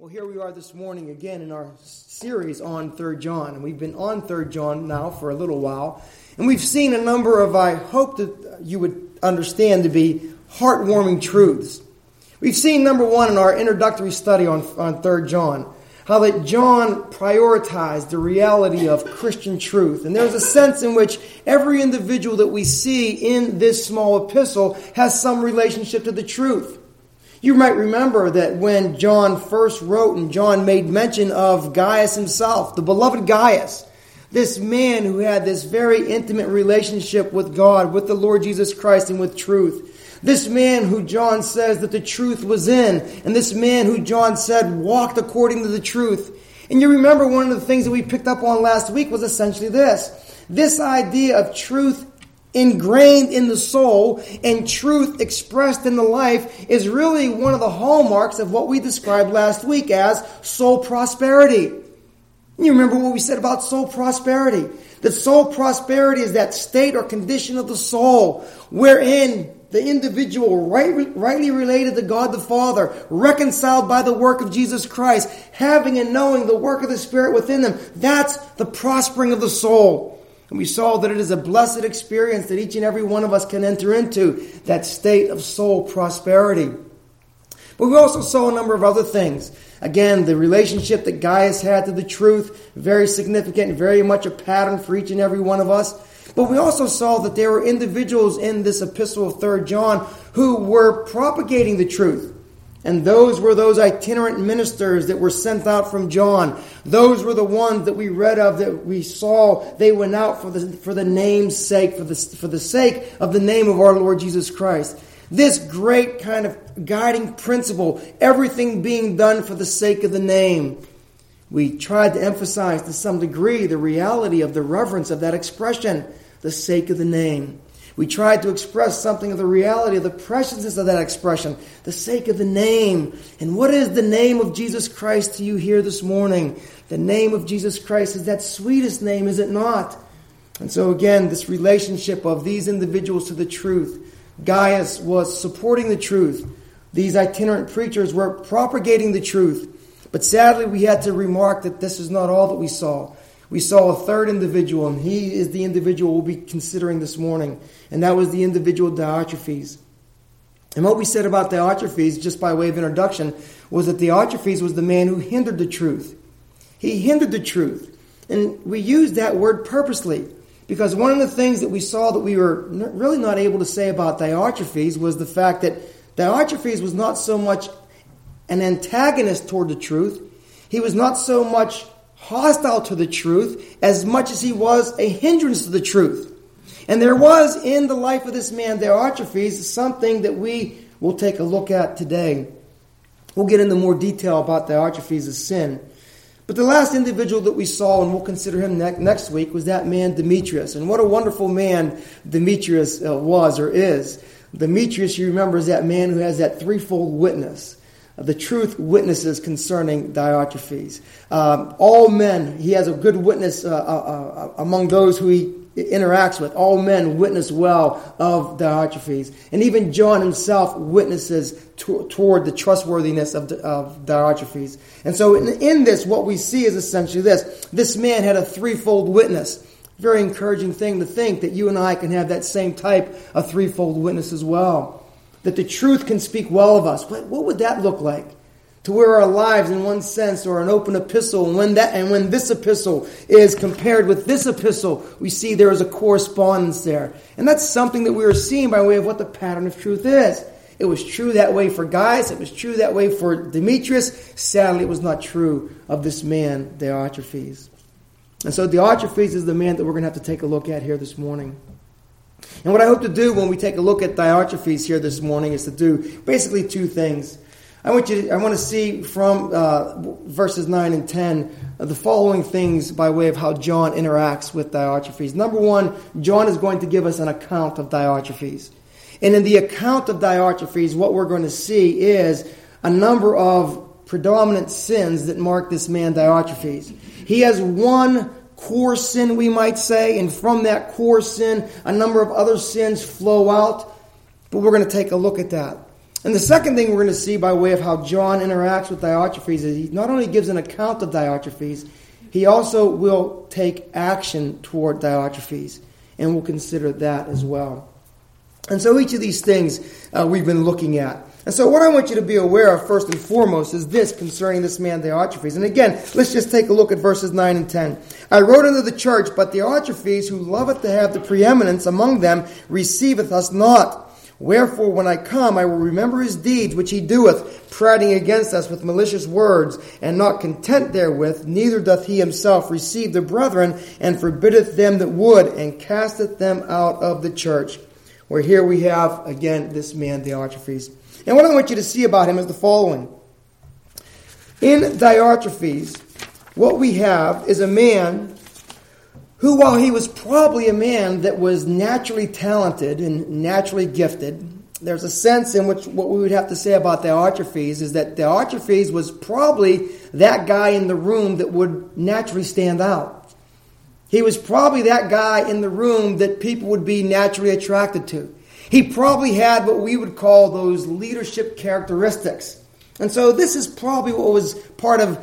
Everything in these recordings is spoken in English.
Well, here we are this morning again in our series on 3rd John. And we've been on 3rd John now for a little while. And we've seen a number of, I hope that you would understand to be heartwarming truths. We've seen number one in our introductory study on, on 3rd John, how that John prioritized the reality of Christian truth. And there's a sense in which every individual that we see in this small epistle has some relationship to the truth. You might remember that when John first wrote and John made mention of Gaius himself, the beloved Gaius, this man who had this very intimate relationship with God, with the Lord Jesus Christ, and with truth. This man who John says that the truth was in, and this man who John said walked according to the truth. And you remember one of the things that we picked up on last week was essentially this. This idea of truth ingrained in the soul and truth expressed in the life is really one of the hallmarks of what we described last week as soul prosperity. You remember what we said about soul prosperity. That soul prosperity is that state or condition of the soul wherein the individual right, rightly related to God the Father, reconciled by the work of Jesus Christ, having and knowing the work of the Spirit within them. That's the prospering of the soul. And we saw that it is a blessed experience that each and every one of us can enter into, that state of soul prosperity. But we also saw a number of other things. Again, the relationship that Gaius had to the truth, very significant, very much a pattern for each and every one of us. But we also saw that there were individuals in this epistle of 3rd John who were propagating the truth. And those were those itinerant ministers that were sent out from John. Those were the ones that we read of that we saw they went out for the, for the name's sake, for the, for the sake of the name of our Lord Jesus Christ. This great kind of guiding principle, everything being done for the sake of the name. We tried to emphasize to some degree the reality of the reverence of that expression, the sake of the name. We tried to express something of the reality of the preciousness of that expression, the sake of the name. And what is the name of Jesus Christ to you here this morning? The name of Jesus Christ is that sweetest name, is it not? And so, again, this relationship of these individuals to the truth. Gaius was supporting the truth. These itinerant preachers were propagating the truth. But sadly, we had to remark that this is not all that we saw we saw a third individual, and he is the individual we'll be considering this morning, and that was the individual Diotrephes. And what we said about Diotrephes, just by way of introduction, was that Diotrephes was the man who hindered the truth. He hindered the truth. And we used that word purposely because one of the things that we saw that we were really not able to say about Diotrephes was the fact that Diotrephes was not so much an antagonist toward the truth, he was not so much hostile to the truth as much as he was a hindrance to the truth. And there was in the life of this man, Diotrephes, something that we will take a look at today. We'll get into more detail about Diotrephes' sin. But the last individual that we saw, and we'll consider him ne- next week, was that man Demetrius. And what a wonderful man Demetrius uh, was or is. Demetrius, you remember, is that man who has that threefold witness the truth witnesses concerning Diotrephes. Um, all men, he has a good witness uh, uh, uh, among those who he interacts with. All men witness well of Diotrephes. And even John himself witnesses to, toward the trustworthiness of, of Diotrephes. And so in, in this, what we see is essentially this. This man had a threefold witness. Very encouraging thing to think that you and I can have that same type of threefold witness as well that the truth can speak well of us. What, what would that look like? To where our lives, in one sense, are an open epistle, and when that and when this epistle is compared with this epistle, we see there is a correspondence there. And that's something that we are seeing by way of what the pattern of truth is. It was true that way for Gaius, it was true that way for Demetrius. Sadly, it was not true of this man, Diotrephes. And so Diotrephes is the man that we're going to have to take a look at here this morning. And what I hope to do when we take a look at Diotrephes here this morning is to do basically two things. I want you to, I want to see from uh, verses 9 and 10 uh, the following things by way of how John interacts with Diotrephes. Number one, John is going to give us an account of Diotrephes. And in the account of Diotrephes, what we're going to see is a number of predominant sins that mark this man Diotrephes. He has one core sin, we might say, and from that core sin, a number of other sins flow out. But we're going to take a look at that. And the second thing we're going to see by way of how John interacts with Diotrephes is he not only gives an account of Diotrephes, he also will take action toward Diotrephes, and we'll consider that as well. And so each of these things uh, we've been looking at. And so what I want you to be aware of first and foremost is this concerning this man Diotrephes. And again, let's just take a look at verses 9 and 10. I wrote unto the church, but Diotrephes, who loveth to have the preeminence among them, receiveth us not. Wherefore, when I come, I will remember his deeds which he doeth, prating against us with malicious words, and not content therewith, neither doth he himself receive the brethren, and forbiddeth them that would, and casteth them out of the church. Where here we have, again, this man, Diotrephes. And what I want you to see about him is the following. In Diotrephes, what we have is a man who, while he was probably a man that was naturally talented and naturally gifted, there's a sense in which what we would have to say about Diotrephes is that Diotrephes was probably that guy in the room that would naturally stand out. He was probably that guy in the room that people would be naturally attracted to. He probably had what we would call those leadership characteristics. And so this is probably what was part of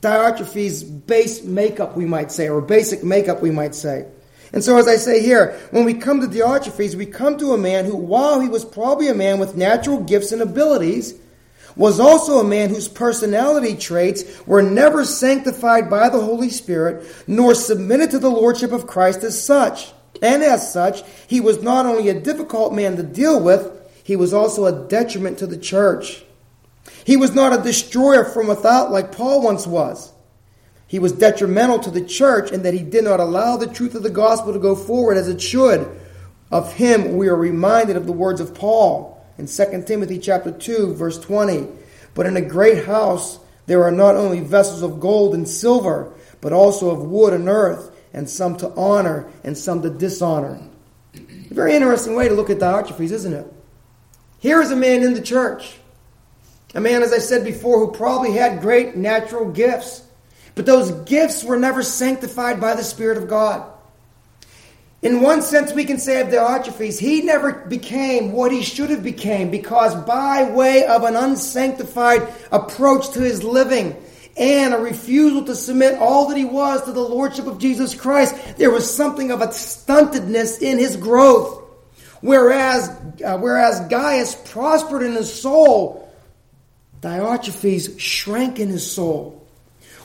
Diotrephes' base makeup, we might say, or basic makeup, we might say. And so, as I say here, when we come to Diotrephes, we come to a man who, while he was probably a man with natural gifts and abilities, was also a man whose personality traits were never sanctified by the Holy Spirit, nor submitted to the Lordship of Christ as such. And as such, he was not only a difficult man to deal with, he was also a detriment to the church. He was not a destroyer from without like Paul once was. He was detrimental to the church in that he did not allow the truth of the gospel to go forward as it should. Of him we are reminded of the words of Paul in 2 Timothy chapter 2 verse 20. But in a great house there are not only vessels of gold and silver, but also of wood and earth, and some to honor and some to dishonor. A very interesting way to look at Diotrephes, isn't it? Here is a man in the church a man, as I said before, who probably had great natural gifts. But those gifts were never sanctified by the Spirit of God. In one sense, we can say of Diotrephes, he never became what he should have became because by way of an unsanctified approach to his living and a refusal to submit all that he was to the Lordship of Jesus Christ, there was something of a stuntedness in his growth. Whereas, uh, whereas Gaius prospered in his soul, Diotrephes shrank in his soul.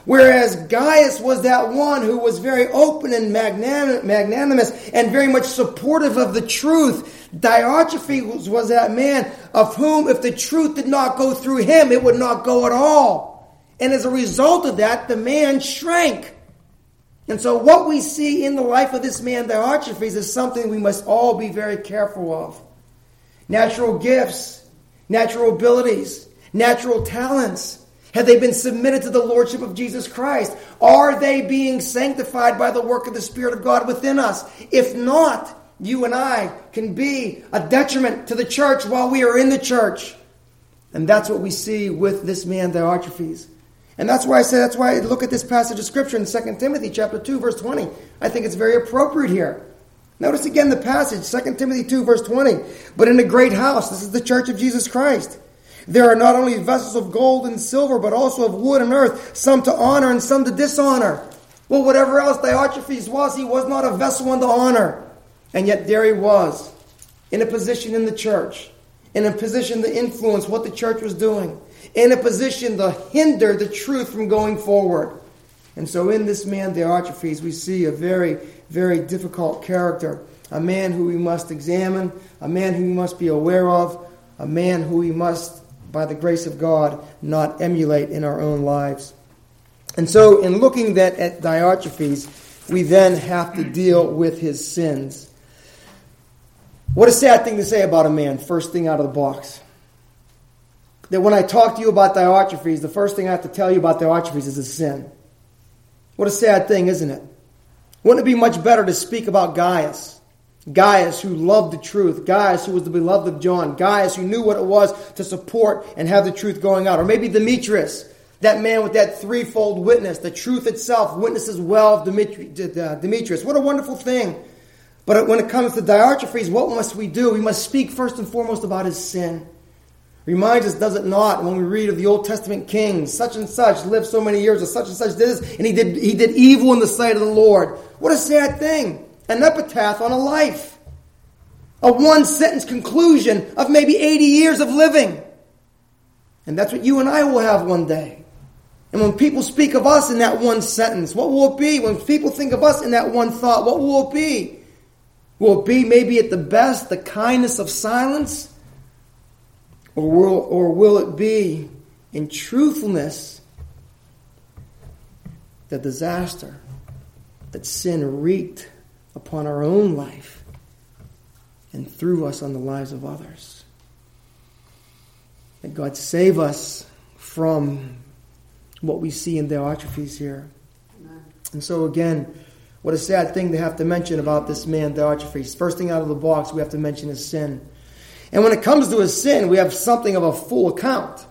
Whereas Gaius was that one who was very open and magnanimous and very much supportive of the truth, Diotrephes was that man of whom, if the truth did not go through him, it would not go at all. And as a result of that, the man shrank. And so, what we see in the life of this man, the Diotrephes, is something we must all be very careful of. Natural gifts, natural abilities, natural talents? Have they been submitted to the Lordship of Jesus Christ? Are they being sanctified by the work of the Spirit of God within us? If not, you and I can be a detriment to the church while we are in the church. And that's what we see with this man, Diotrephes. And that's why I say, that's why I look at this passage of Scripture in 2 Timothy chapter 2, verse 20. I think it's very appropriate here. Notice again the passage, 2 Timothy 2, verse 20. But in a great house, this is the church of Jesus Christ there are not only vessels of gold and silver, but also of wood and earth, some to honor and some to dishonor. Well, whatever else Diotrephes was, he was not a vessel unto honor. And yet there he was, in a position in the church, in a position to influence what the church was doing, in a position to hinder the truth from going forward. And so in this man, Diotrephes, we see a very, very difficult character. A man who we must examine, a man who we must be aware of, a man who we must by the grace of God, not emulate in our own lives. And so, in looking that at Diotrephes, we then have to deal with his sins. What a sad thing to say about a man, first thing out of the box. That when I talk to you about Diotrephes, the first thing I have to tell you about Diotrephes is his sin. What a sad thing, isn't it? Wouldn't it be much better to speak about Gaius? Gaius, who loved the truth. Gaius, who was the beloved of John. Gaius, who knew what it was to support and have the truth going out. Or maybe Demetrius, that man with that threefold witness. The truth itself witnesses well of Demetrius. What a wonderful thing. But when it comes to Diotrephes, what must we do? We must speak first and foremost about his sin. Reminds us, does it not, when we read of the Old Testament kings, such and such lived so many years, or such and such did this, and he did, he did evil in the sight of the Lord. What a sad thing. An epitaph on a life. A one sentence conclusion of maybe 80 years of living. And that's what you and I will have one day. And when people speak of us in that one sentence, what will it be? When people think of us in that one thought, what will it be? Will it be maybe at the best the kindness of silence? Or will, or will it be in truthfulness the disaster that sin wreaked upon our own life and through us on the lives of others? That God save us from what we see in Diotrephes here. And so, again, what a sad thing to have to mention about this man, Diotrephes. First thing out of the box, we have to mention is sin. And when it comes to his sin, we have something of a full account.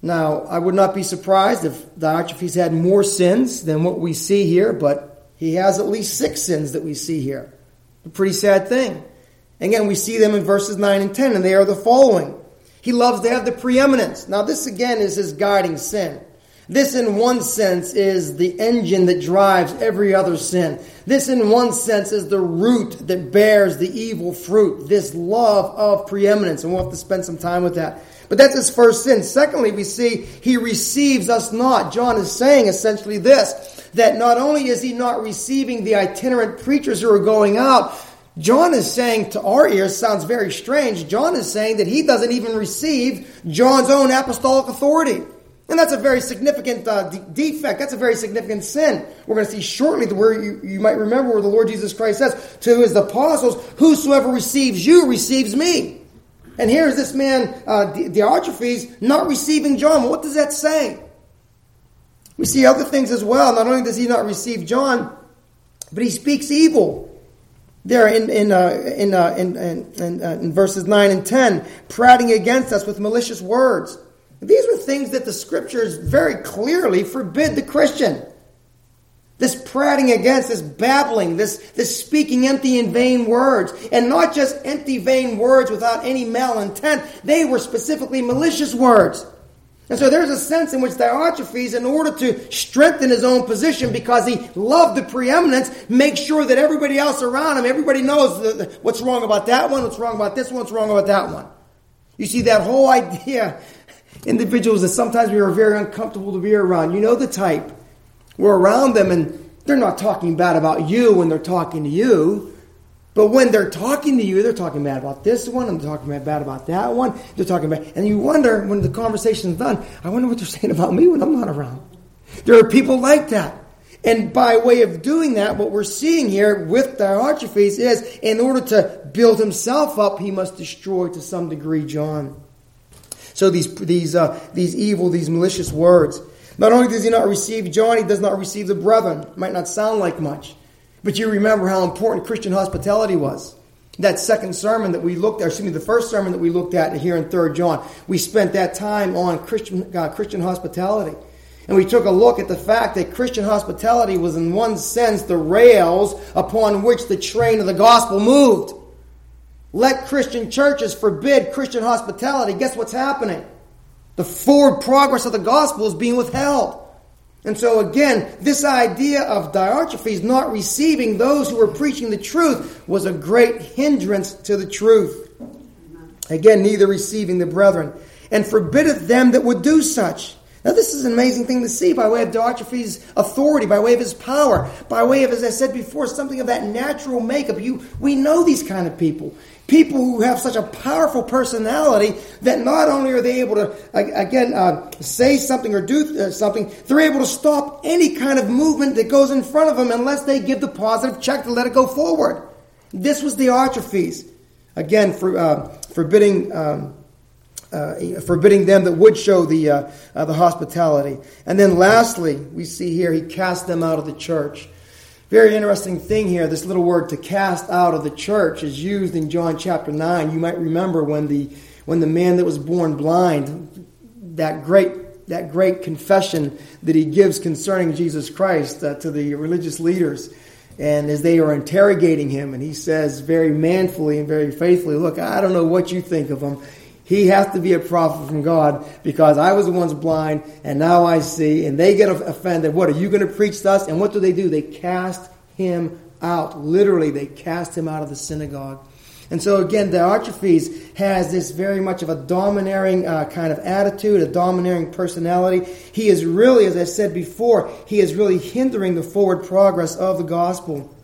Now, I would not be surprised if Diotrephes had more sins than what we see here, but he has at least six sins that we see here. A pretty sad thing. Again, we see them in verses 9 and 10, and they are the following. He loves to have the preeminence. Now, this again is his guiding sin. This, in one sense, is the engine that drives every other sin. This, in one sense, is the root that bears the evil fruit. This love of preeminence. And we'll have to spend some time with that. But that's his first sin. Secondly, we see he receives us not. John is saying essentially this that not only is he not receiving the itinerant preachers who are going out, John is saying to our ears, sounds very strange. John is saying that he doesn't even receive John's own apostolic authority. And that's a very significant uh, defect. That's a very significant sin. We're going to see shortly where you, you might remember where the Lord Jesus Christ says to his apostles, Whosoever receives you receives me. And here's this man, uh, Diotrephes, not receiving John. What does that say? We see other things as well. Not only does he not receive John, but he speaks evil. There in in uh, in, uh, in, in, in, uh, in verses nine and ten, prating against us with malicious words. These were things that the scriptures very clearly forbid the Christian. This prating against, this babbling, this, this speaking empty and vain words, and not just empty, vain words without any malintent, they were specifically malicious words. And so there's a sense in which Diotrephes, in order to strengthen his own position because he loved the preeminence, makes sure that everybody else around him, everybody knows what's wrong about that one, what's wrong about this one, what's wrong about that one. You see, that whole idea individuals that sometimes we are very uncomfortable to be around. You know the type. We're around them and they're not talking bad about you when they're talking to you. But when they're talking to you, they're talking bad about this one, and they're talking bad about that one. They're talking bad, and you wonder when the conversation's done. I wonder what they're saying about me when I'm not around. There are people like that, and by way of doing that, what we're seeing here with Diotrephes is, in order to build himself up, he must destroy to some degree John. So these, these, uh, these evil, these malicious words. Not only does he not receive John, he does not receive the brethren. It Might not sound like much. But you remember how important Christian hospitality was. That second sermon that we looked at, excuse me, the first sermon that we looked at here in 3 John, we spent that time on Christian, uh, Christian hospitality. And we took a look at the fact that Christian hospitality was, in one sense, the rails upon which the train of the gospel moved. Let Christian churches forbid Christian hospitality. Guess what's happening? The forward progress of the gospel is being withheld. And so, again, this idea of Diotrephes not receiving those who were preaching the truth was a great hindrance to the truth. Again, neither receiving the brethren, and forbiddeth them that would do such. Now, this is an amazing thing to see by way of Diotrephes' authority, by way of his power, by way of, as I said before, something of that natural makeup. You, we know these kind of people. People who have such a powerful personality that not only are they able to, again, uh, say something or do uh, something, they're able to stop any kind of movement that goes in front of them unless they give the positive check to let it go forward. This was Diotrephes. Again, for, uh, forbidding. Um, uh, forbidding them that would show the, uh, uh, the hospitality. And then lastly, we see here he cast them out of the church. Very interesting thing here. This little word to cast out of the church is used in John chapter 9. You might remember when the, when the man that was born blind, that great, that great confession that he gives concerning Jesus Christ uh, to the religious leaders. And as they are interrogating him, and he says very manfully and very faithfully, Look, I don't know what you think of him. He has to be a prophet from God because I was once blind and now I see. And they get offended. What are you going to preach to us? And what do they do? They cast him out. Literally, they cast him out of the synagogue. And so again, the Diotrephes has this very much of a domineering uh, kind of attitude, a domineering personality. He is really, as I said before, he is really hindering the forward progress of the gospel.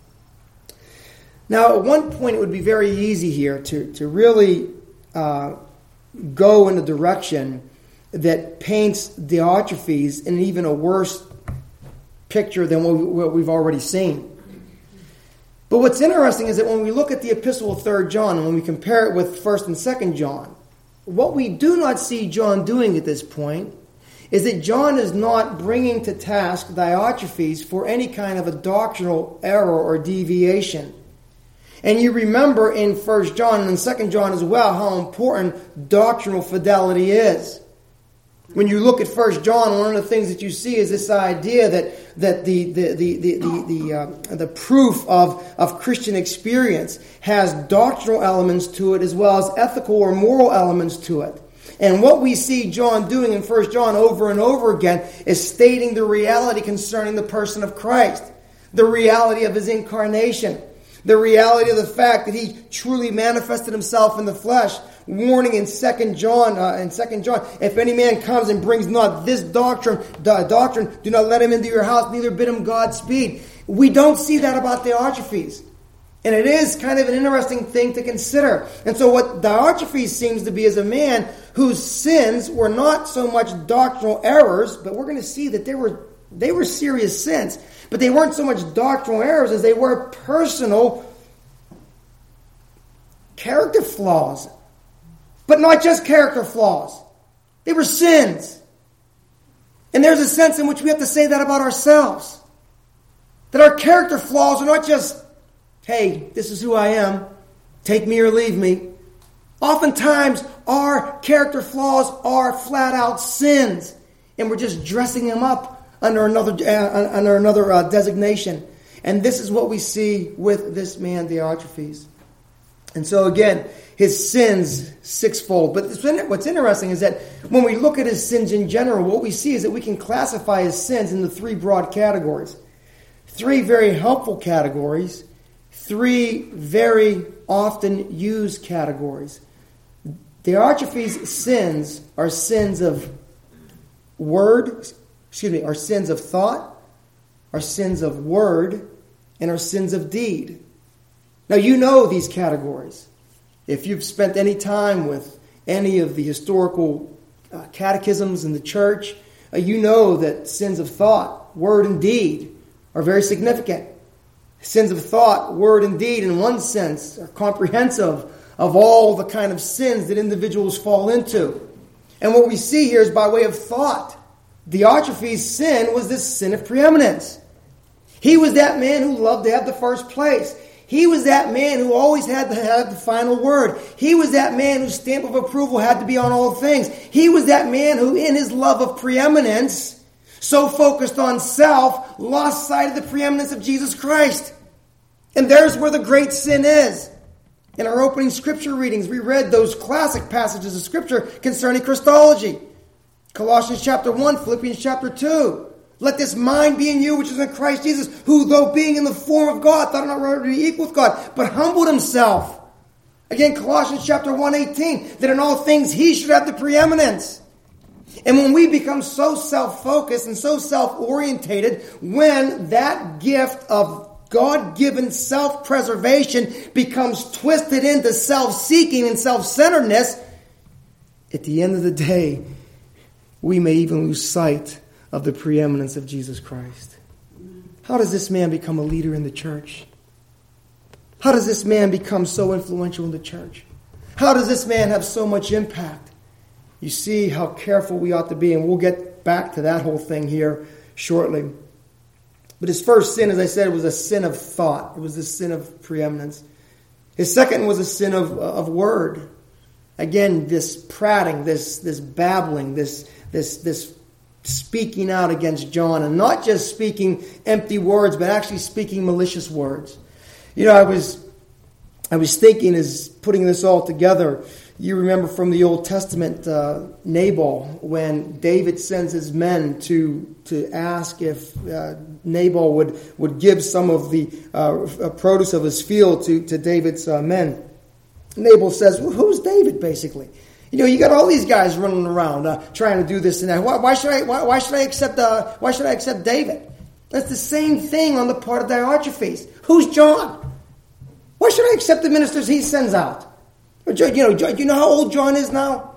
Now, at one point, it would be very easy here to, to really uh, go in a direction that paints Diotrephes in even a worse picture than what we've already seen. But what's interesting is that when we look at the epistle of 3rd John and when we compare it with 1st and 2nd John, what we do not see John doing at this point is that John is not bringing to task Diotrephes for any kind of a doctrinal error or deviation. And you remember in 1 John and in 2 John as well how important doctrinal fidelity is. When you look at First John, one of the things that you see is this idea that, that the, the, the, the, the, the, uh, the proof of, of Christian experience has doctrinal elements to it as well as ethical or moral elements to it. And what we see John doing in First John over and over again is stating the reality concerning the person of Christ, the reality of his incarnation, the reality of the fact that he truly manifested himself in the flesh, warning in Second John, uh, in Second John, if any man comes and brings not this doctrine, doctrine, do not let him into your house, neither bid him Godspeed. We don't see that about Diotrephes. And it is kind of an interesting thing to consider. And so what Diotrephes seems to be is a man whose sins were not so much doctrinal errors, but we're going to see that they were they were serious sins. But they weren't so much doctrinal errors as they were personal character flaws but not just character flaws. They were sins. And there's a sense in which we have to say that about ourselves. That our character flaws are not just, hey, this is who I am, take me or leave me. Oftentimes, our character flaws are flat out sins, and we're just dressing them up under another, uh, under another uh, designation. And this is what we see with this man, Diotrephes. And so, again, his sins sixfold. But what's interesting is that when we look at his sins in general, what we see is that we can classify his sins into three broad categories. Three very helpful categories, three very often used categories. Diotrephes' sins are sins of word, excuse me, our sins of thought, our sins of word, and our sins of deed. Now you know these categories. If you've spent any time with any of the historical uh, catechisms in the church, uh, you know that sins of thought, word, and deed are very significant. Sins of thought, word, and deed, in one sense, are comprehensive of all the kind of sins that individuals fall into. And what we see here is by way of thought. Diotrephes' sin was this sin of preeminence. He was that man who loved to have the first place. He was that man who always had to have the final word. He was that man whose stamp of approval had to be on all things. He was that man who, in his love of preeminence, so focused on self, lost sight of the preeminence of Jesus Christ. And there's where the great sin is. In our opening scripture readings, we read those classic passages of scripture concerning Christology. Colossians chapter 1, Philippians chapter 2. Let this mind be in you, which is in Christ Jesus, who, though being in the form of God, thought not rather to be equal with God, but humbled himself. Again, Colossians chapter 1, 18, that in all things he should have the preeminence. And when we become so self focused and so self orientated, when that gift of God given self preservation becomes twisted into self seeking and self centeredness, at the end of the day, we may even lose sight of the preeminence of Jesus Christ. How does this man become a leader in the church? How does this man become so influential in the church? How does this man have so much impact? You see how careful we ought to be, and we'll get back to that whole thing here shortly. But his first sin, as I said, was a sin of thought. It was a sin of preeminence. His second was a sin of, of word. Again, this prating, this, this babbling, this, this, this speaking out against John and not just speaking empty words, but actually speaking malicious words. You know, I was I was thinking as putting this all together, You remember from the Old Testament, uh, Nabal, when David sends his men to, to ask if uh, Nabal would, would give some of the uh, produce of his field to, to David's uh, men. Nabal says, well, Who's David, basically? You know, you got all these guys running around uh, trying to do this and that. Why, why should I? Why, why, should I accept? Uh, why should I accept David? That's the same thing on the part of Diotrephes. Who's John? Why should I accept the ministers he sends out? You know, you know how old John is now?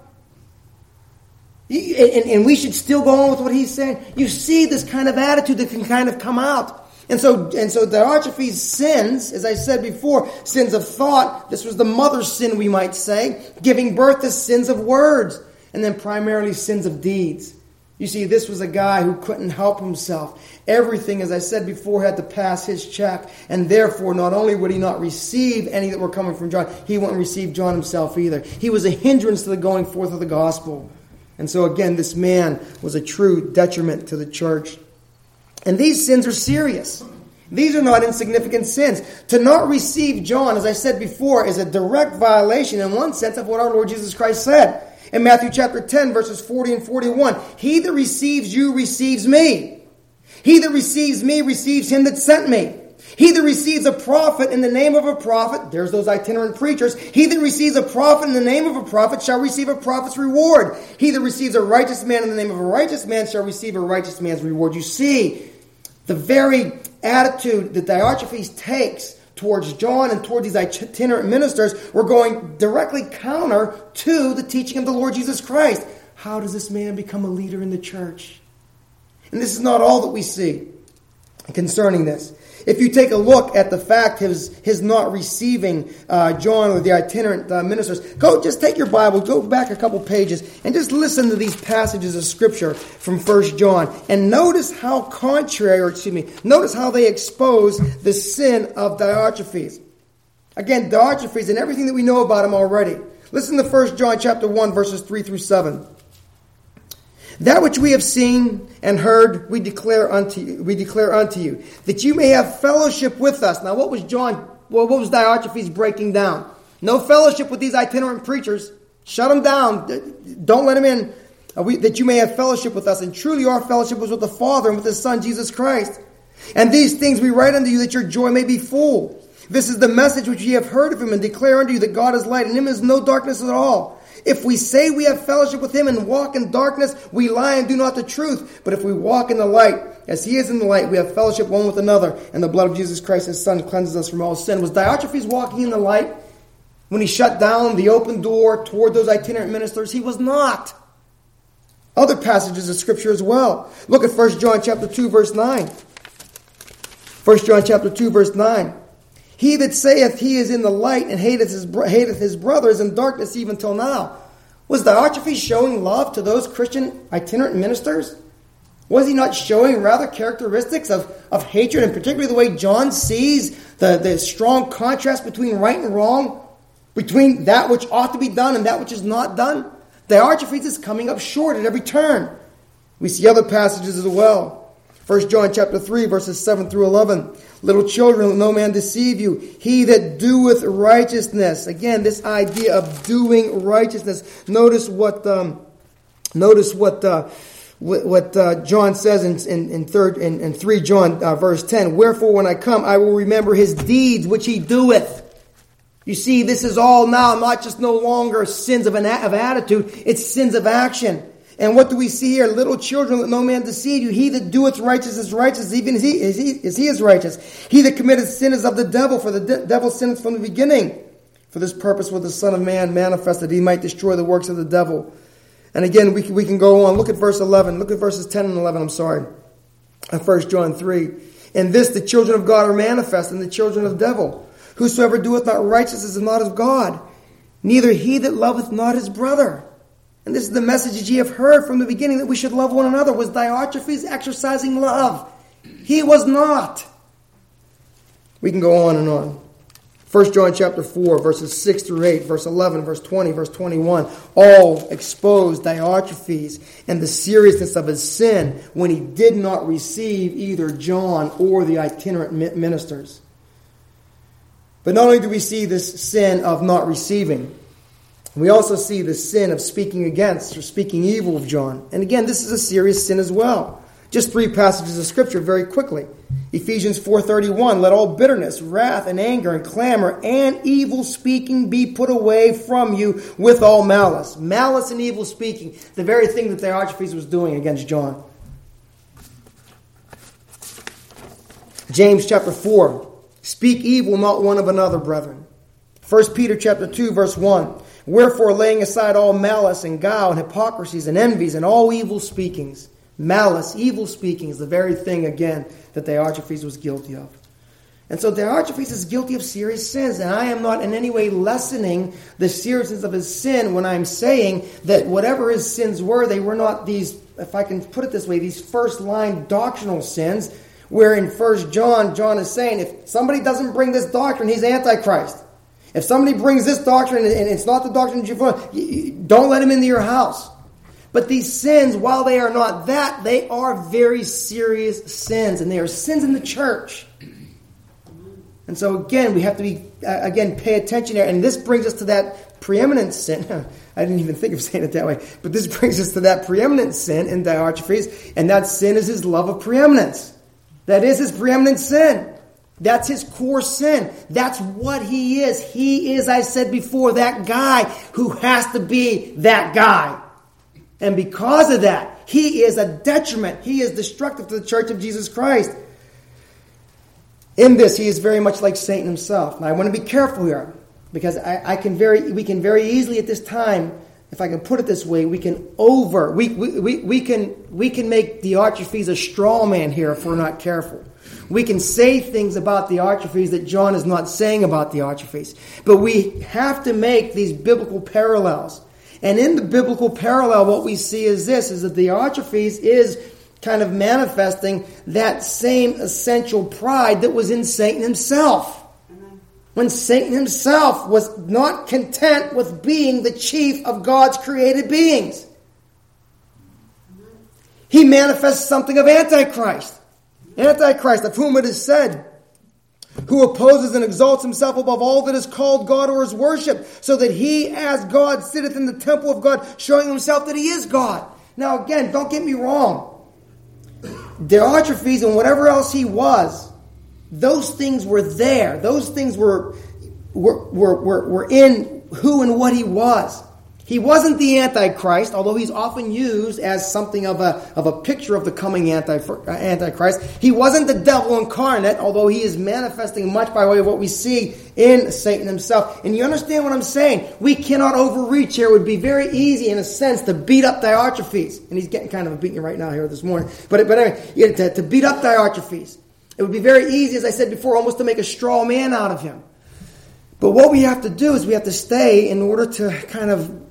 And, and we should still go on with what he's saying. You see this kind of attitude that can kind of come out. And so, and so Diotrephes' sins, as I said before, sins of thought. This was the mother's sin, we might say, giving birth to sins of words, and then primarily sins of deeds. You see, this was a guy who couldn't help himself. Everything, as I said before, had to pass his check, and therefore, not only would he not receive any that were coming from John, he wouldn't receive John himself either. He was a hindrance to the going forth of the gospel. And so, again, this man was a true detriment to the church. And these sins are serious. These are not insignificant sins. To not receive John, as I said before, is a direct violation in one sense of what our Lord Jesus Christ said. In Matthew chapter 10, verses 40 and 41, He that receives you receives me. He that receives me receives him that sent me. He that receives a prophet in the name of a prophet, there's those itinerant preachers. He that receives a prophet in the name of a prophet shall receive a prophet's reward. He that receives a righteous man in the name of a righteous man shall receive a righteous man's reward. You see, the very attitude that Diotrephes takes towards John and towards these itinerant ministers were going directly counter to the teaching of the Lord Jesus Christ. How does this man become a leader in the church? And this is not all that we see concerning this. If you take a look at the fact his, his not receiving uh, John or the itinerant uh, ministers, go just take your Bible, go back a couple pages, and just listen to these passages of Scripture from First John, and notice how contrary, or excuse me, notice how they expose the sin of Diotrephes. Again, Diotrephes and everything that we know about him already. Listen to First John chapter 1, verses 3 through 7. That which we have seen and heard, we declare unto you, we declare unto you, that you may have fellowship with us. Now, what was John? Well, what was Diotrephes breaking down? No fellowship with these itinerant preachers. Shut them down. Don't let them in. Uh, we, that you may have fellowship with us. And truly, our fellowship was with the Father and with His Son, Jesus Christ. And these things we write unto you that your joy may be full. This is the message which ye have heard of Him and declare unto you that God is light, and in Him is no darkness at all. If we say we have fellowship with him and walk in darkness, we lie and do not the truth. But if we walk in the light, as he is in the light, we have fellowship one with another, and the blood of Jesus Christ, his son, cleanses us from all sin. Was Diotrephes walking in the light when he shut down the open door toward those itinerant ministers? He was not. Other passages of scripture as well. Look at 1 John chapter 2, verse 9. 1 John chapter 2, verse 9. He that saith he is in the light and hateth his, hateth his brother is in darkness even till now. Was Diotrephes showing love to those Christian itinerant ministers? Was he not showing rather characteristics of, of hatred, and particularly the way John sees the, the strong contrast between right and wrong, between that which ought to be done and that which is not done? Diotrephes is coming up short at every turn. We see other passages as well. 1 John chapter 3, verses 7 through 11. Little children, let no man deceive you. He that doeth righteousness. Again, this idea of doing righteousness. Notice what, um, notice what, uh, what uh, John says in, in, in third in, in three John uh, verse ten. Wherefore, when I come, I will remember his deeds which he doeth. You see, this is all now not just no longer sins of an of attitude; it's sins of action. And what do we see here? Little children, let no man deceive you. He that doeth righteous is righteous, even as he, as he, as he is righteous. He that committeth sin is of the devil, for the de- devil sinneth from the beginning. For this purpose was the Son of Man manifested, he might destroy the works of the devil. And again, we can, we can go on. Look at verse 11. Look at verses 10 and 11, I'm sorry. 1 John 3. In this the children of God are manifest, and the children of the devil. Whosoever doeth not righteousness is not of God, neither he that loveth not his brother. And this is the message that ye have heard from the beginning that we should love one another. Was Diotrephes exercising love? He was not. We can go on and on. 1 John chapter 4, verses 6 through 8, verse 11, verse 20, verse 21, all expose Diotrephes and the seriousness of his sin when he did not receive either John or the itinerant ministers. But not only do we see this sin of not receiving, We also see the sin of speaking against or speaking evil of John. And again, this is a serious sin as well. Just three passages of scripture very quickly. Ephesians 4:31 Let all bitterness, wrath and anger and clamor and evil speaking be put away from you with all malice. Malice and evil speaking, the very thing that Diotrephes was doing against John. James chapter 4 Speak evil not one of another, brethren. 1 Peter chapter 2 verse 1 Wherefore laying aside all malice and guile and hypocrisies and envies and all evil speakings Malice, evil speaking is the very thing, again, that Diotrephes was guilty of. And so Diotrephes is guilty of serious sins, and I am not in any way lessening the seriousness of his sin when I'm saying that whatever his sins were, they were not these, if I can put it this way, these first line doctrinal sins, where in First John, John is saying, if somebody doesn't bring this doctrine, he's Antichrist. If somebody brings this doctrine and it's not the doctrine of Jehovah, don't let him into your house. But these sins, while they are not that, they are very serious sins, and they are sins in the church. And so, again, we have to be, again, pay attention there. And this brings us to that preeminent sin. I didn't even think of saying it that way. But this brings us to that preeminent sin in Diotrephes, and that sin is his love of preeminence. That is his preeminent sin. That's his core sin. That's what he is. He is, I said before, that guy who has to be that guy. And because of that, he is a detriment. He is destructive to the church of Jesus Christ. In this, he is very much like Satan himself. Now, I want to be careful here because I, I, can very, we can very easily at this time, if I can put it this way, we can over, we, we, we, we can, we can make Diotrephes a straw man here if we're not careful. We can say things about the Diotrephes that John is not saying about the Diotrephes. But we have to make these biblical parallels. And in the biblical parallel, what we see is this, is that the Diotrephes is kind of manifesting that same essential pride that was in Satan himself. When Satan himself was not content with being the chief of God's created beings. He manifests something of Antichrist. Antichrist, of whom it is said, who opposes and exalts himself above all that is called God or is worshipped, so that he, as God, sitteth in the temple of God, showing himself that he is God. Now, again, don't get me wrong. Diotrephes and whatever else he was, those things were there. Those things were, were, were, were, were in who and what he was. He wasn't the Antichrist, although he's often used as something of a, of a picture of the coming anti, Antichrist. He wasn't the devil incarnate, although he is manifesting much by way of what we see in Satan himself. And you understand what I'm saying? We cannot overreach here. It would be very easy, in a sense, to beat up Diotrephes. And he's getting kind of a beating right now here this morning. But, but anyway, to, to beat up Diotrephes. It would be very easy, as I said before, almost to make a straw man out of him. But what we have to do is we have to stay in order to kind of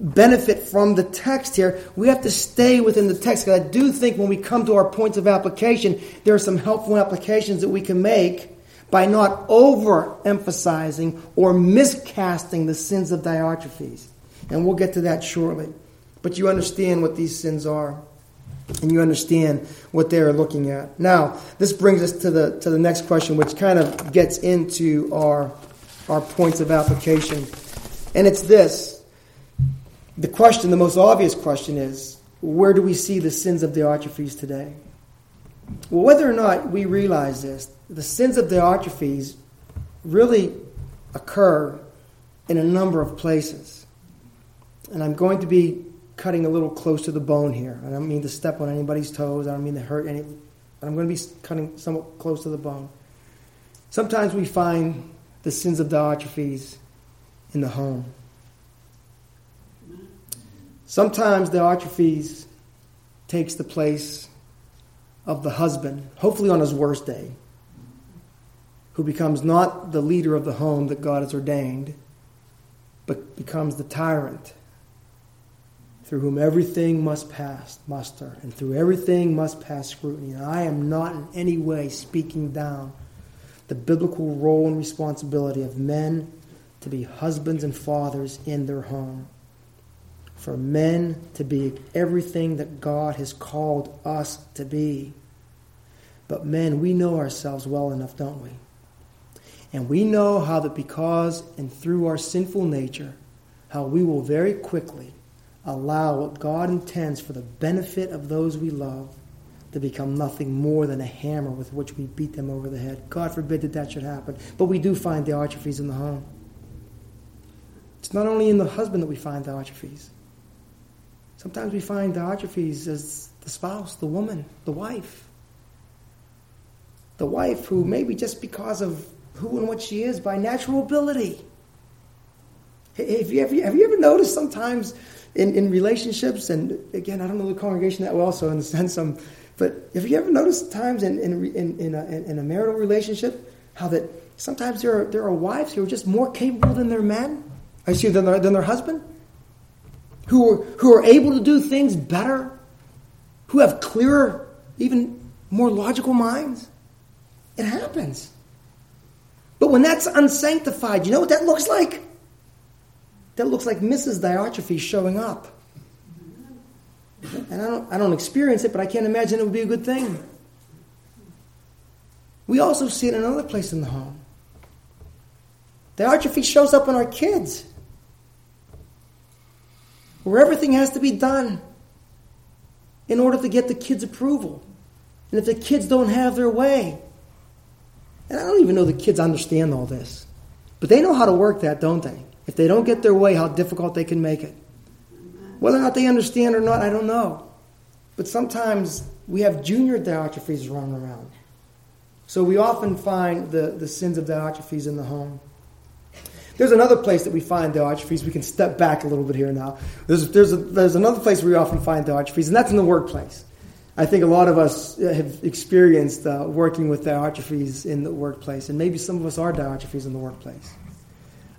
benefit from the text here, we have to stay within the text. Because I do think when we come to our points of application, there are some helpful applications that we can make by not overemphasizing or miscasting the sins of Diotrephes. And we'll get to that shortly. But you understand what these sins are. And you understand what they are looking at. Now, this brings us to the to the next question, which kind of gets into our our points of application. And it's this the question, the most obvious question is where do we see the sins of Diotrephes today? Well, whether or not we realize this, the sins of Diotrephes really occur in a number of places. And I'm going to be cutting a little close to the bone here. I don't mean to step on anybody's toes, I don't mean to hurt any, but I'm going to be cutting somewhat close to the bone. Sometimes we find the sins of Diotrephes in the home. Sometimes the Diotrephes takes the place of the husband, hopefully on his worst day, who becomes not the leader of the home that God has ordained, but becomes the tyrant through whom everything must pass muster, and through everything must pass scrutiny. And I am not in any way speaking down the biblical role and responsibility of men to be husbands and fathers in their home for men to be everything that God has called us to be. But men, we know ourselves well enough, don't we? And we know how that because and through our sinful nature, how we will very quickly allow what God intends for the benefit of those we love to become nothing more than a hammer with which we beat them over the head. God forbid that that should happen. But we do find the Diotrephes in the home. It's not only in the husband that we find Diotrephes. Sometimes we find Diotrephes as the spouse, the woman, the wife. The wife who maybe just because of who and what she is by natural ability. Have you ever, have you ever noticed sometimes in, in relationships, and again, I don't know the congregation that well, so in the sense I'm, but have you ever noticed times in, in, in, in, a, in a marital relationship how that sometimes there are, there are wives who are just more capable than their men? I see than their, than their husband? Who are, who are able to do things better? Who have clearer, even more logical minds? It happens. But when that's unsanctified, you know what that looks like? That looks like Mrs. Diotrephes showing up. And I don't, I don't experience it, but I can't imagine it would be a good thing. We also see it in another place in the home. Diotrephes shows up in our kids, where everything has to be done in order to get the kids' approval. And if the kids don't have their way, and I don't even know the kids understand all this, but they know how to work that, don't they? If they don't get their way, how difficult they can make it. Whether or not they understand or not, I don't know. But sometimes we have junior Diotrephes running around. So we often find the, the sins of Diotrephes in the home. There's another place that we find Diotrephes. We can step back a little bit here now. There's, there's, a, there's another place where we often find Diotrephes, and that's in the workplace. I think a lot of us have experienced uh, working with Diotrephes in the workplace, and maybe some of us are Diotrephes in the workplace.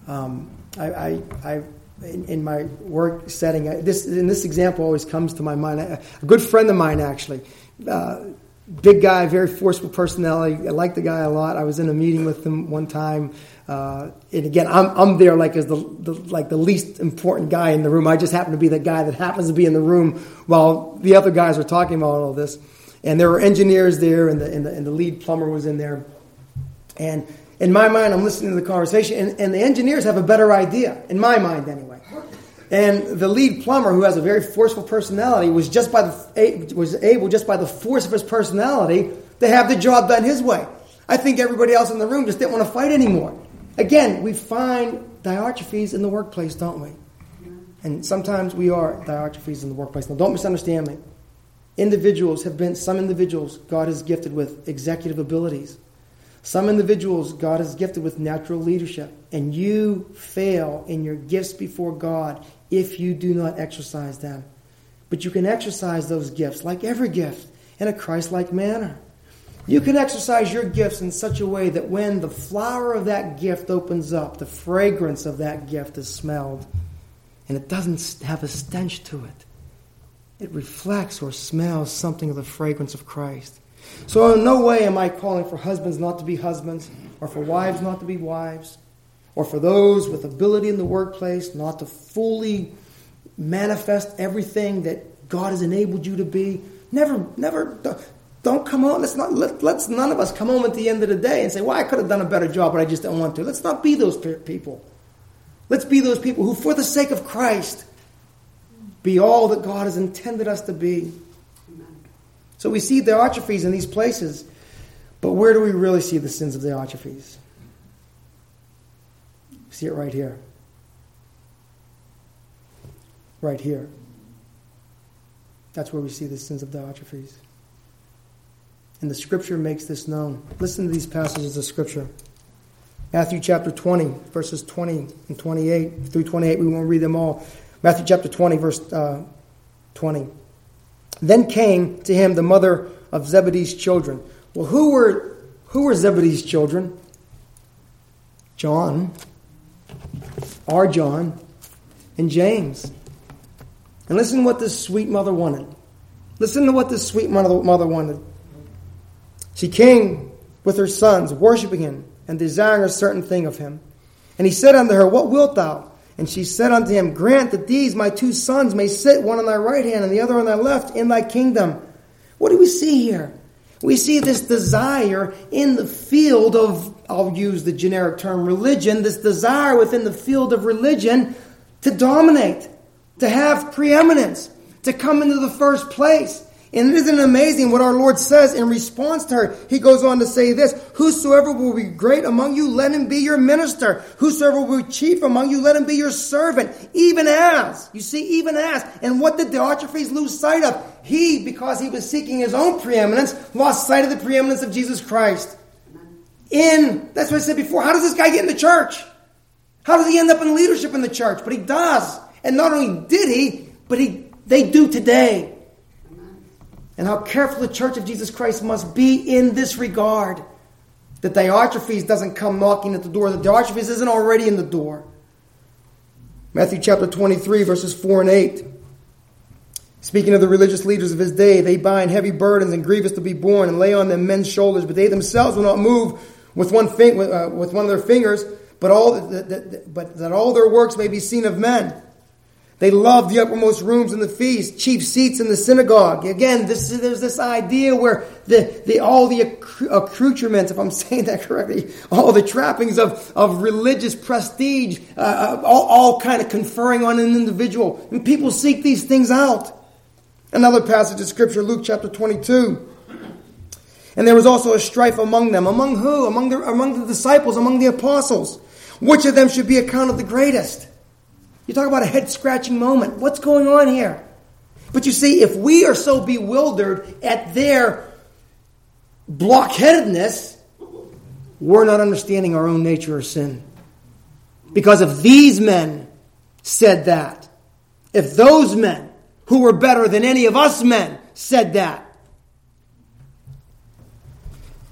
Um, I, I, I in, in, my work setting, I, this and this example always comes to my mind. A, a good friend of mine, actually, uh, big guy, very forceful personality. I like the guy a lot. I was in a meeting with him one time, uh, and again, I'm, I'm there like as the, the, like the least important guy in the room. I just happen to be the guy that happens to be in the room while the other guys are talking about all this. And there were engineers there, and the, and the, and the lead plumber was in there, and in my mind, I'm listening to the conversation, and, and the engineers have a better idea, in my mind anyway. And the lead plumber, who has a very forceful personality, was just by the was able just by the force of his personality to have the job done his way. I think everybody else in the room just didn't want to fight anymore. Again, we find Diotrephes in the workplace, don't we? And sometimes we are Diotrephes in the workplace. Now, don't misunderstand me. Individuals have been some individuals God has gifted with executive abilities some individuals God has gifted with natural leadership, and you fail in your gifts before God if you do not exercise them. But you can exercise those gifts, like every gift, in a Christ like manner. You can exercise your gifts in such a way that when the flower of that gift opens up, the fragrance of that gift is smelled, and it doesn't have a stench to it. It reflects or smells something of the fragrance of Christ. So, in no way am I calling for husbands not to be husbands, or for wives not to be wives, or for those with ability in the workplace not to fully manifest everything that God has enabled you to be. Never, never, don't come home. Let's not, let, let's none of us come home at the end of the day and say, well, I could have done a better job, but I just don't want to. Let's not be those people. Let's be those people who, for the sake of Christ, be all that God has intended us to be. So we see Diotrephes in these places, but where do we really see the sins of Diotrephes? See it right here. Right here. That's where we see the sins of Diotrephes. And the scripture makes this known. Listen to these passages of scripture. Matthew chapter 20, verses 20 and 28 through 28. We won't read them all. Matthew chapter 20, verse uh, 20. Then came to him the mother of Zebedee's children. Well, who were, who were Zebedee's children? John, our John, and James. And listen to what this sweet mother wanted. Listen to what this sweet mother, mother wanted. She came with her sons, worshiping him and desiring a certain thing of him. And he said unto her, What wilt thou? And she said unto him, Grant that these my two sons may sit, one on thy right hand and the other on thy left, in thy kingdom. What do we see here? We see this desire in the field of, I'll use the generic term religion, this desire within the field of religion to dominate, to have preeminence, to come into the first place. And isn't it amazing what our Lord says in response to her? He goes on to say this Whosoever will be great among you, let him be your minister. Whosoever will be chief among you, let him be your servant. Even as. You see, even as. And what did Diotrephes lose sight of? He, because he was seeking his own preeminence, lost sight of the preeminence of Jesus Christ. In, that's what I said before, how does this guy get in the church? How does he end up in leadership in the church? But he does. And not only did he, but he, they do today and how careful the Church of Jesus Christ must be in this regard. That Diotrephes doesn't come knocking at the door, that Diotrephes isn't already in the door. Matthew chapter 23, verses 4 and 8. Speaking of the religious leaders of his day, they bind heavy burdens and grievous to be borne and lay on them men's shoulders, but they themselves will not move with one, fin- uh, with one of their fingers, but, all that, that, but that all their works may be seen of men. They love the uppermost rooms in the feast, chief seats in the synagogue. Again, this, there's this idea where the, the, all the accoutrements, if I'm saying that correctly, all the trappings of, of religious prestige, uh, uh, all, all kind of conferring on an individual. And people seek these things out. Another passage of scripture, Luke chapter 22. And there was also a strife among them. Among who? Among the, among the disciples, among the apostles. Which of them should be accounted the greatest? You talk about a head scratching moment. What's going on here? But you see, if we are so bewildered at their blockheadedness, we're not understanding our own nature or sin. Because if these men said that, if those men who were better than any of us men said that,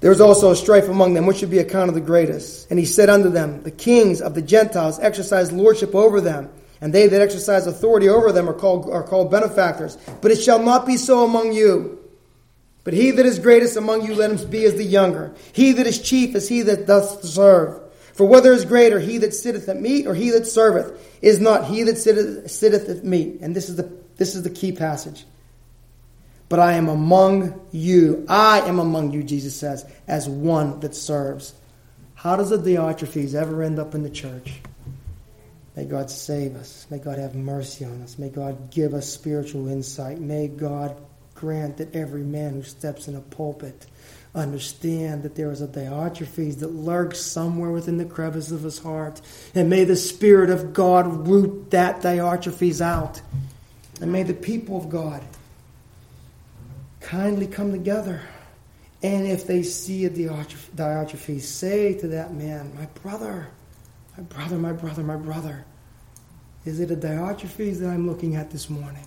there was also a strife among them, which should be accounted the greatest. And he said unto them, The kings of the Gentiles exercise lordship over them and they that exercise authority over them are called, are called benefactors. But it shall not be so among you. But he that is greatest among you, let him be as the younger. He that is chief is he that doth serve. For whether is greater, he that sitteth at meat or he that serveth, is not he that sitteth, sitteth at meat. And this is, the, this is the key passage. But I am among you. I am among you, Jesus says, as one that serves. How does a Diotrephes ever end up in the church? May God save us. May God have mercy on us. May God give us spiritual insight. May God grant that every man who steps in a pulpit understand that there is a Diotrephes that lurks somewhere within the crevice of his heart. And may the Spirit of God root that Diotrephes out. And may the people of God kindly come together. And if they see a Diotrephes, say to that man, My brother, my brother, my brother, my brother. Is it a Diotrephes that I'm looking at this morning?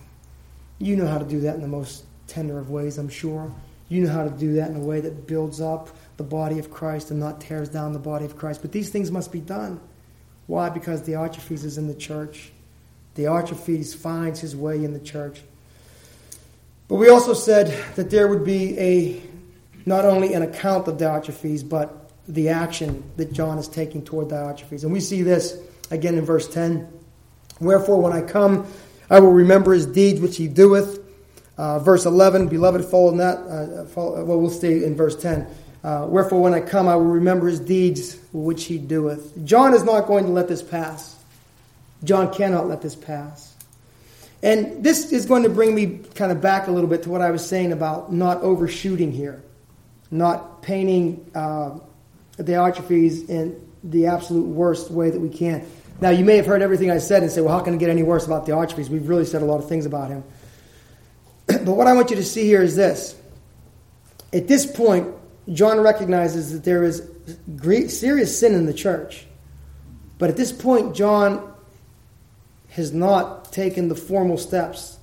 You know how to do that in the most tender of ways, I'm sure. You know how to do that in a way that builds up the body of Christ and not tears down the body of Christ. But these things must be done. Why? Because Diotrephes is in the church. Diotrephes finds his way in the church. But we also said that there would be a not only an account of Diotrephes, but the action that John is taking toward Diotrephes. And we see this again in verse 10. Wherefore, when I come, I will remember his deeds which he doeth. Uh, verse 11, beloved, follow that. Uh, follow, well, we'll stay in verse 10. Uh, Wherefore, when I come, I will remember his deeds which he doeth. John is not going to let this pass. John cannot let this pass. And this is going to bring me kind of back a little bit to what I was saying about not overshooting here, not painting Diotrephes in the absolute worst way that we can. Now, you may have heard everything I said and say, well, how can it get any worse about Diotrephes? We've really said a lot of things about him. but what I want you to see here is this. At this point, John recognizes that there is great, serious sin in the church. But at this point, John has not taken the formal steps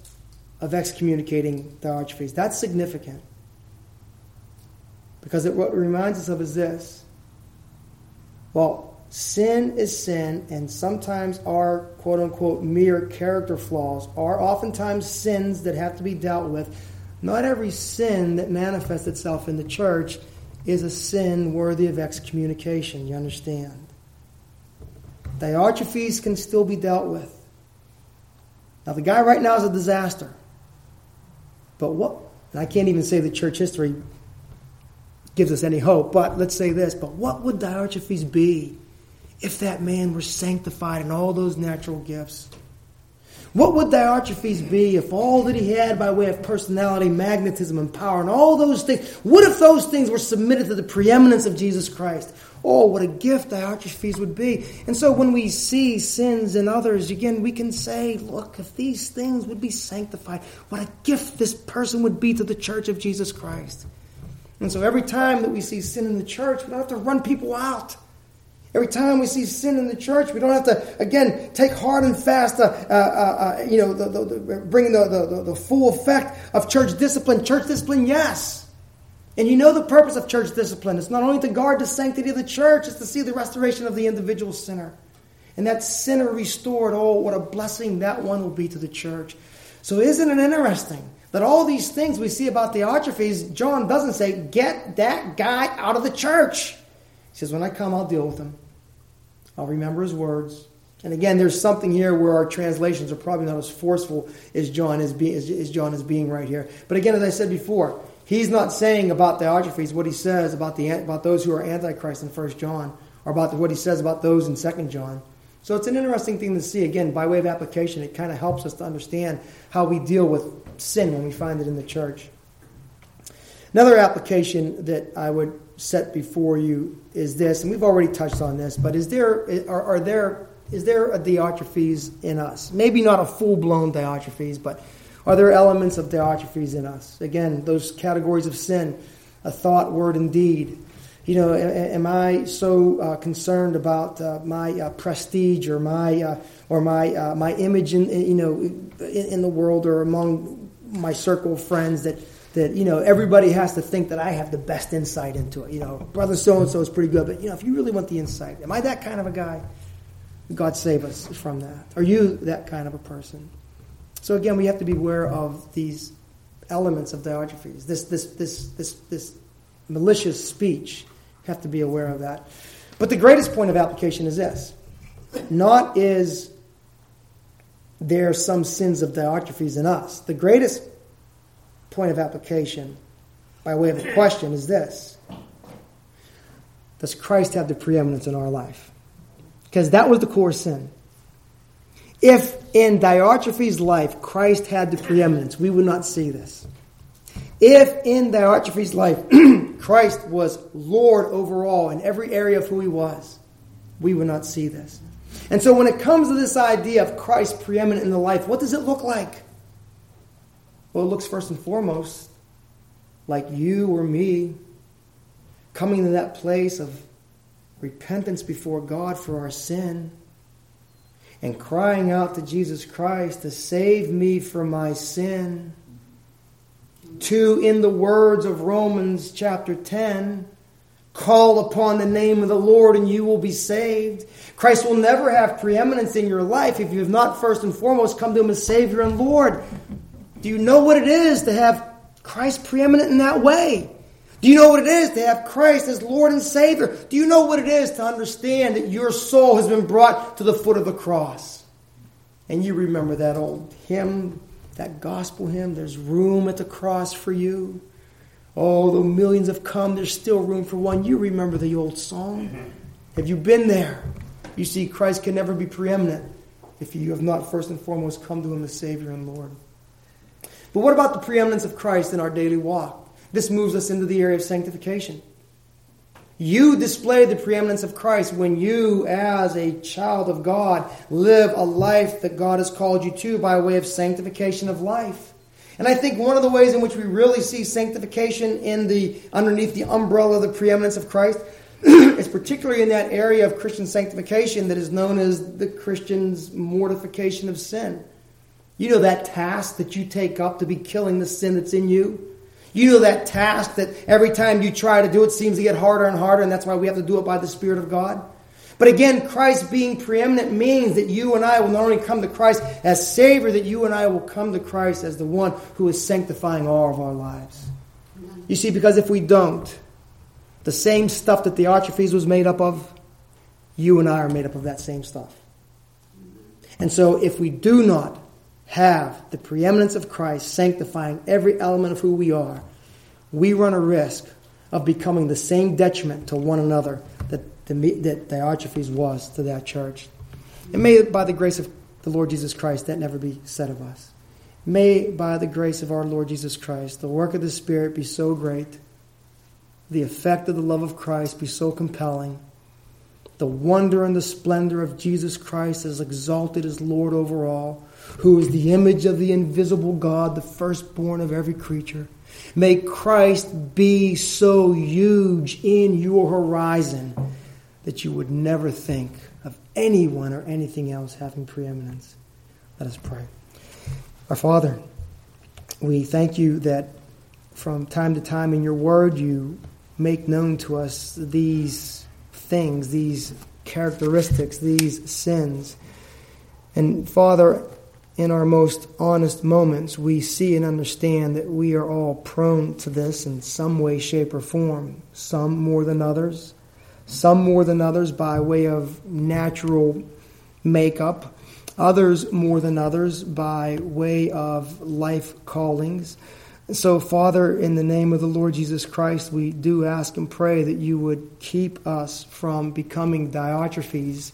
of excommunicating Diotrephes. That's significant. Because it, what it reminds us of is this well, sin is sin, and sometimes our quote unquote mere character flaws are oftentimes sins that have to be dealt with. Not every sin that manifests itself in the church is a sin worthy of excommunication. You understand? Diotrephes can still be dealt with. Now, the guy right now is a disaster. But what, and I can't even say the church history gives us any hope. But let's say this, but what would Diotrephes be if that man were sanctified in all those natural gifts? What would Diotrephes be if all that he had by way of personality, magnetism, and power, and all those things, what if those things were submitted to the preeminence of Jesus Christ? Oh, what a gift Diotrephes would be. And so when we see sins in others, again, we can say, look, if these things would be sanctified, what a gift this person would be to the church of Jesus Christ. And so every time that we see sin in the church, we don't have to run people out. Every time we see sin in the church, we don't have to, again, take hard and fast, uh, uh, uh, you know, the, the, the, bring the, the, the full effect of church discipline. Church discipline, yes. And you know the purpose of church discipline. It's not only to guard the sanctity of the church, it's to see the restoration of the individual sinner. And that sinner restored, oh, what a blessing that one will be to the church. So isn't it interesting that all these things we see about Diotrephes, John doesn't say, get that guy out of the church. He says, When I come, I'll deal with him. I'll remember his words. And again, there's something here where our translations are probably not as forceful as John is, be, as, as John is being right here. But again, as I said before, he's not saying about Diotrephes what he says about, the, about those who are Antichrist in 1 John, or about the, what he says about those in 2 John. So it's an interesting thing to see. Again, by way of application, it kind of helps us to understand how we deal with sin when we find it in the church. Another application that I would set before you is this, and we've already touched on this, but is there are, are there is there a Diotrephes in us? Maybe not a full blown Diotrephes, but are there elements of Diotrephes in us? Again, those categories of sin, a thought, word, and deed. You know, am I so uh, concerned about uh, my uh, prestige or my uh, or my uh, my image in you know in, in the world or among my circle of friends that that you know everybody has to think that I have the best insight into it. You know, brother so and so is pretty good, but you know, if you really want the insight, am I that kind of a guy? God save us from that. Are you that kind of a person? So again, we have to be aware of these elements of Diotrephes. This this this this this malicious speech. Have to be aware of that. But the greatest point of application is this: not is there are some sins of Diotrephes in us. The greatest point of application by way of a question is this Does Christ have the preeminence in our life? Because that was the core sin. If in Diotrephes' life Christ had the preeminence, we would not see this. If in Diotrephes' life Christ was Lord over all in every area of who he was, we would not see this. And so when it comes to this idea of Christ preeminent in the life, what does it look like? Well, it looks first and foremost like you or me coming to that place of repentance before God for our sin and crying out to Jesus Christ to save me from my sin. To, in the words of Romans chapter 10, call upon the name of the Lord and you will be saved. Christ will never have preeminence in your life if you have not first and foremost come to Him as Savior and Lord. Do you know what it is to have Christ preeminent in that way? Do you know what it is to have Christ as Lord and Savior? Do you know what it is to understand that your soul has been brought to the foot of the cross? And you remember that old hymn, that gospel hymn, there's room at the cross for you. Oh, though millions have come, there's still room for one. You remember the old song? Mm-hmm. Have you been there? You see, Christ can never be preeminent if you have not first and foremost come to Him as Savior and Lord. But what about the preeminence of Christ in our daily walk? This moves us into the area of sanctification. You display the preeminence of Christ when you, as a child of God, live a life that God has called you to by way of sanctification of life. And I think one of the ways in which we really see sanctification in the underneath the umbrella of the preeminence of Christ is particularly in that area of Christian sanctification that is known as the Christian's mortification of sin. You know that task that you take up to be killing the sin that's in you? You know that task that every time you try to do it seems to get harder and harder, and that's why we have to do it by the Spirit of God? But again, Christ being preeminent means that you and I will not only come to Christ as Savior, that you and I will come to Christ as the one who is sanctifying all of our lives. You see, because if we don't, the same stuff that Diotrephes was made up of, you and I are made up of that same stuff. And so if we do not have the preeminence of Christ sanctifying every element of who we are, we run a risk of becoming the same detriment to one another that Diotrephes was to that church. And may, by the grace of the Lord Jesus Christ, that never be said of us. May, by the grace of our Lord Jesus Christ, the work of the Spirit be so great, the effect of the love of Christ be so compelling, the wonder and the splendor of Jesus Christ as exalted as Lord over all, who is the image of the invisible God, the firstborn of every creature. May Christ be so huge in your horizon that you would never think of anyone or anything else having preeminence. Let us pray. Our Father, we thank you that from time to time in your word you make known to us these things, these characteristics, these sins. And Father, in our most honest moments, we see and understand that we are all prone to this in some way, shape, or form, some more than others, some more than others by way of natural makeup others more than others by way of life callings. So, Father, in the name of the Lord Jesus Christ, we do ask and pray that you would keep us from becoming Diotrephes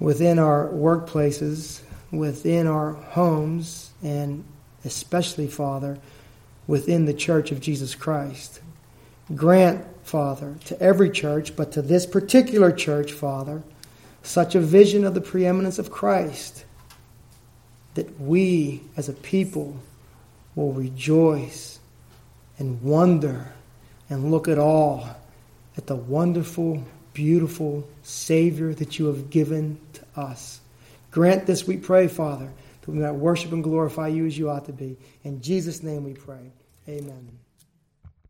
within our workplaces, within our homes, and especially, Father, within the church of Jesus Christ. Grant, Father, to every church, but to this particular church, Father, such a vision of the preeminence of Christ that we as a people will rejoice and wonder and look at all at the wonderful, beautiful Savior that you have given to us. Grant this, we pray, Father, that we might worship and glorify you as you ought to be. In Jesus' name we pray. Amen.